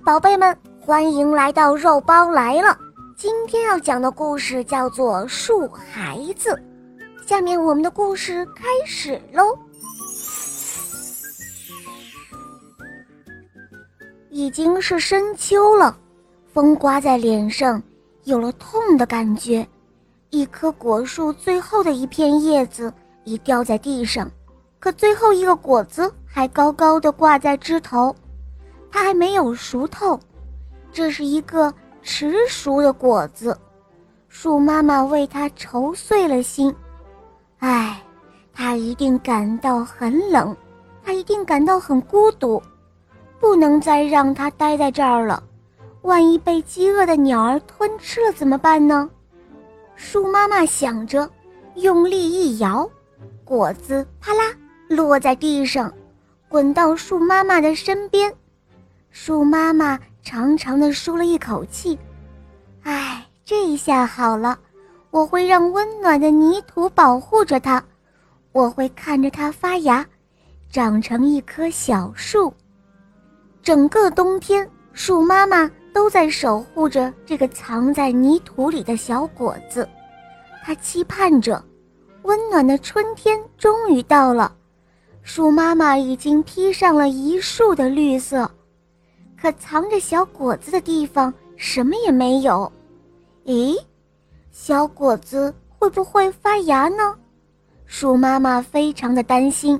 宝贝们，欢迎来到肉包来了。今天要讲的故事叫做《树孩子》。下面我们的故事开始喽。已经是深秋了，风刮在脸上，有了痛的感觉。一棵果树最后的一片叶子已掉在地上，可最后一个果子还高高的挂在枝头。它还没有熟透，这是一个迟熟的果子。树妈妈为它愁碎了心，唉，它一定感到很冷，它一定感到很孤独，不能再让它待在这儿了。万一被饥饿的鸟儿吞吃了怎么办呢？树妈妈想着，用力一摇，果子啪啦落在地上，滚到树妈妈的身边。树妈妈长长的舒了一口气，唉，这下好了，我会让温暖的泥土保护着它，我会看着它发芽，长成一棵小树。整个冬天，树妈妈都在守护着这个藏在泥土里的小果子，它期盼着，温暖的春天终于到了，树妈妈已经披上了一树的绿色。可藏着小果子的地方什么也没有，咦，小果子会不会发芽呢？鼠妈妈非常的担心。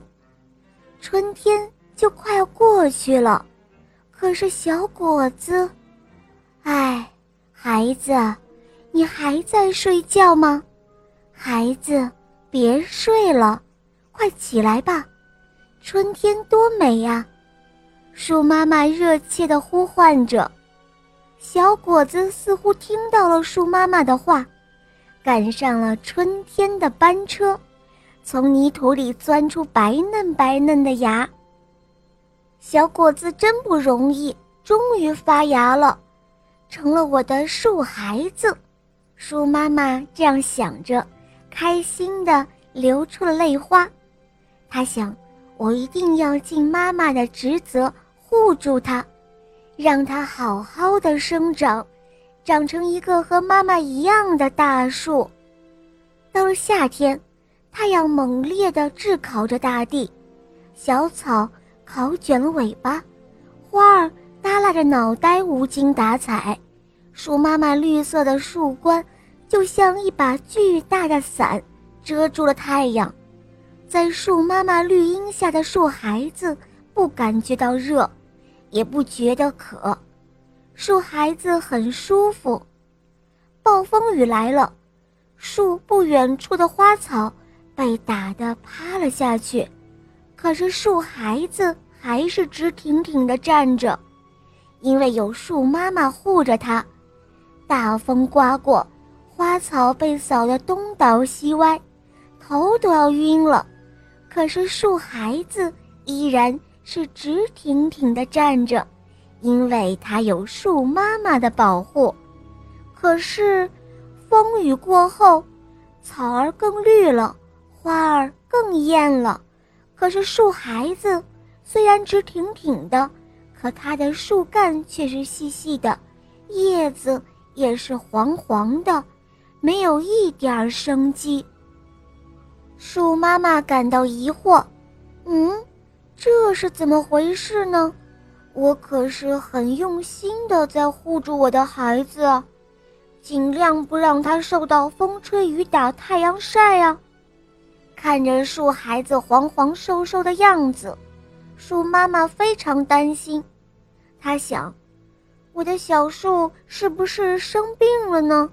春天就快要过去了，可是小果子，哎，孩子，你还在睡觉吗？孩子，别睡了，快起来吧，春天多美呀！树妈妈热切地呼唤着，小果子似乎听到了树妈妈的话，赶上了春天的班车，从泥土里钻出白嫩白嫩的芽。小果子真不容易，终于发芽了，成了我的树孩子。树妈妈这样想着，开心地流出了泪花。她想，我一定要尽妈妈的职责。护住它，让它好好的生长，长成一个和妈妈一样的大树。到了夏天，太阳猛烈地炙烤着大地，小草烤卷了尾巴，花儿耷拉着脑袋无精打采，树妈妈绿色的树冠就像一把巨大的伞，遮住了太阳。在树妈妈绿荫下的树孩子不感觉到热。也不觉得渴，树孩子很舒服。暴风雨来了，树不远处的花草被打得趴了下去，可是树孩子还是直挺挺地站着，因为有树妈妈护着它。大风刮过，花草被扫得东倒西歪，头都要晕了，可是树孩子依然。是直挺挺地站着，因为它有树妈妈的保护。可是，风雨过后，草儿更绿了，花儿更艳了。可是树孩子虽然直挺挺的，可它的树干却是细细的，叶子也是黄黄的，没有一点儿生机。树妈妈感到疑惑，嗯。这是怎么回事呢？我可是很用心的在护住我的孩子，尽量不让他受到风吹雨打、太阳晒啊。看着树孩子黄黄瘦瘦的样子，树妈妈非常担心。她想，我的小树是不是生病了呢？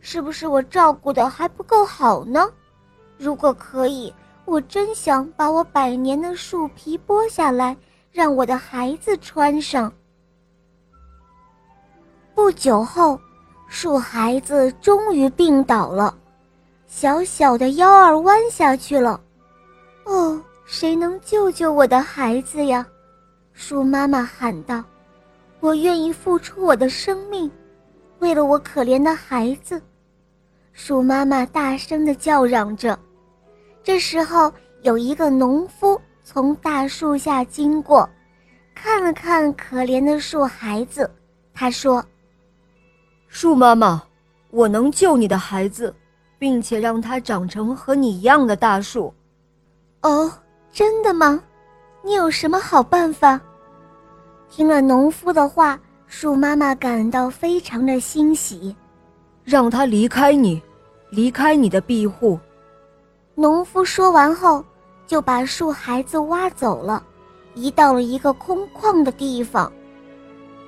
是不是我照顾的还不够好呢？如果可以。我真想把我百年的树皮剥下来，让我的孩子穿上。不久后，树孩子终于病倒了，小小的腰儿弯下去了。哦，谁能救救我的孩子呀？树妈妈喊道：“我愿意付出我的生命，为了我可怜的孩子。”树妈妈大声地叫嚷着。这时候，有一个农夫从大树下经过，看了看可怜的树孩子，他说：“树妈妈，我能救你的孩子，并且让他长成和你一样的大树。”哦，真的吗？你有什么好办法？听了农夫的话，树妈妈感到非常的欣喜，让他离开你，离开你的庇护。农夫说完后，就把树孩子挖走了，移到了一个空旷的地方。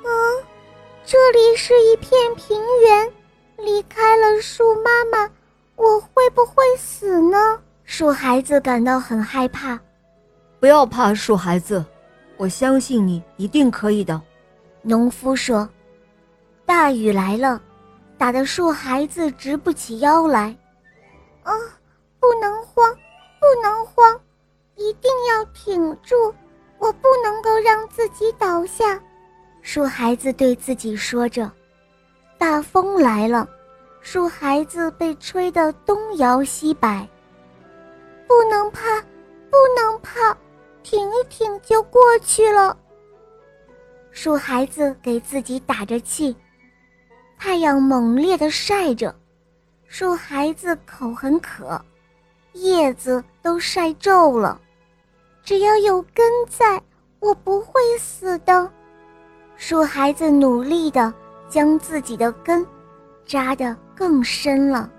嗯，这里是一片平原，离开了树妈妈，我会不会死呢？树孩子感到很害怕。不要怕，树孩子，我相信你一定可以的。农夫说：“大雨来了，打得树孩子直不起腰来。啊，不能慌，不能慌，一定要挺住，我不能够让自己倒下。”树孩子对自己说着。大风来了，树孩子被吹得东摇西摆。不能怕，不能怕。挺一挺就过去了。树孩子给自己打着气，太阳猛烈的晒着，树孩子口很渴，叶子都晒皱了。只要有根在，我不会死的。树孩子努力的将自己的根扎得更深了。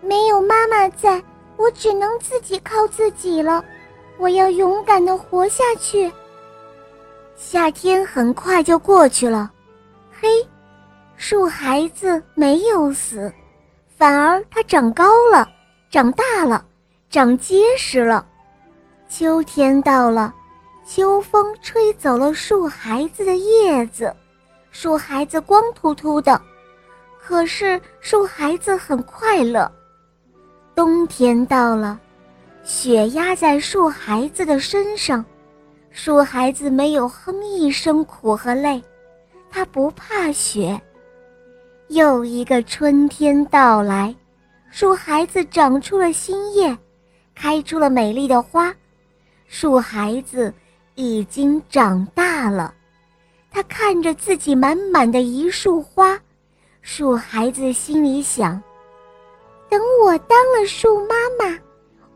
没有妈妈在，我只能自己靠自己了。我要勇敢的活下去。夏天很快就过去了，嘿，树孩子没有死，反而它长高了，长大了，长结实了。秋天到了，秋风吹走了树孩子的叶子，树孩子光秃秃的，可是树孩子很快乐。冬天到了。雪压在树孩子的身上，树孩子没有哼一声苦和累，他不怕雪。又一个春天到来，树孩子长出了新叶，开出了美丽的花。树孩子已经长大了，他看着自己满满的一束花，树孩子心里想：等我当了树妈妈。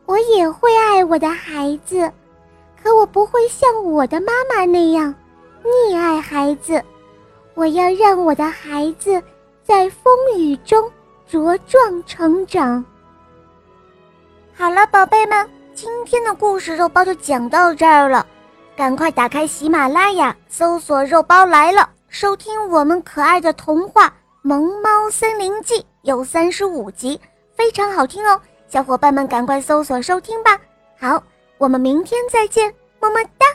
我也会爱我的孩子，可我不会像我的妈妈那样溺爱孩子。我要让我的孩子在风雨中茁壮成长。好了，宝贝们，今天的故事肉包就讲到这儿了。赶快打开喜马拉雅，搜索“肉包来了”，收听我们可爱的童话《萌猫森林记》，有三十五集，非常好听哦。小伙伴们，赶快搜索收听吧！好，我们明天再见，么么哒。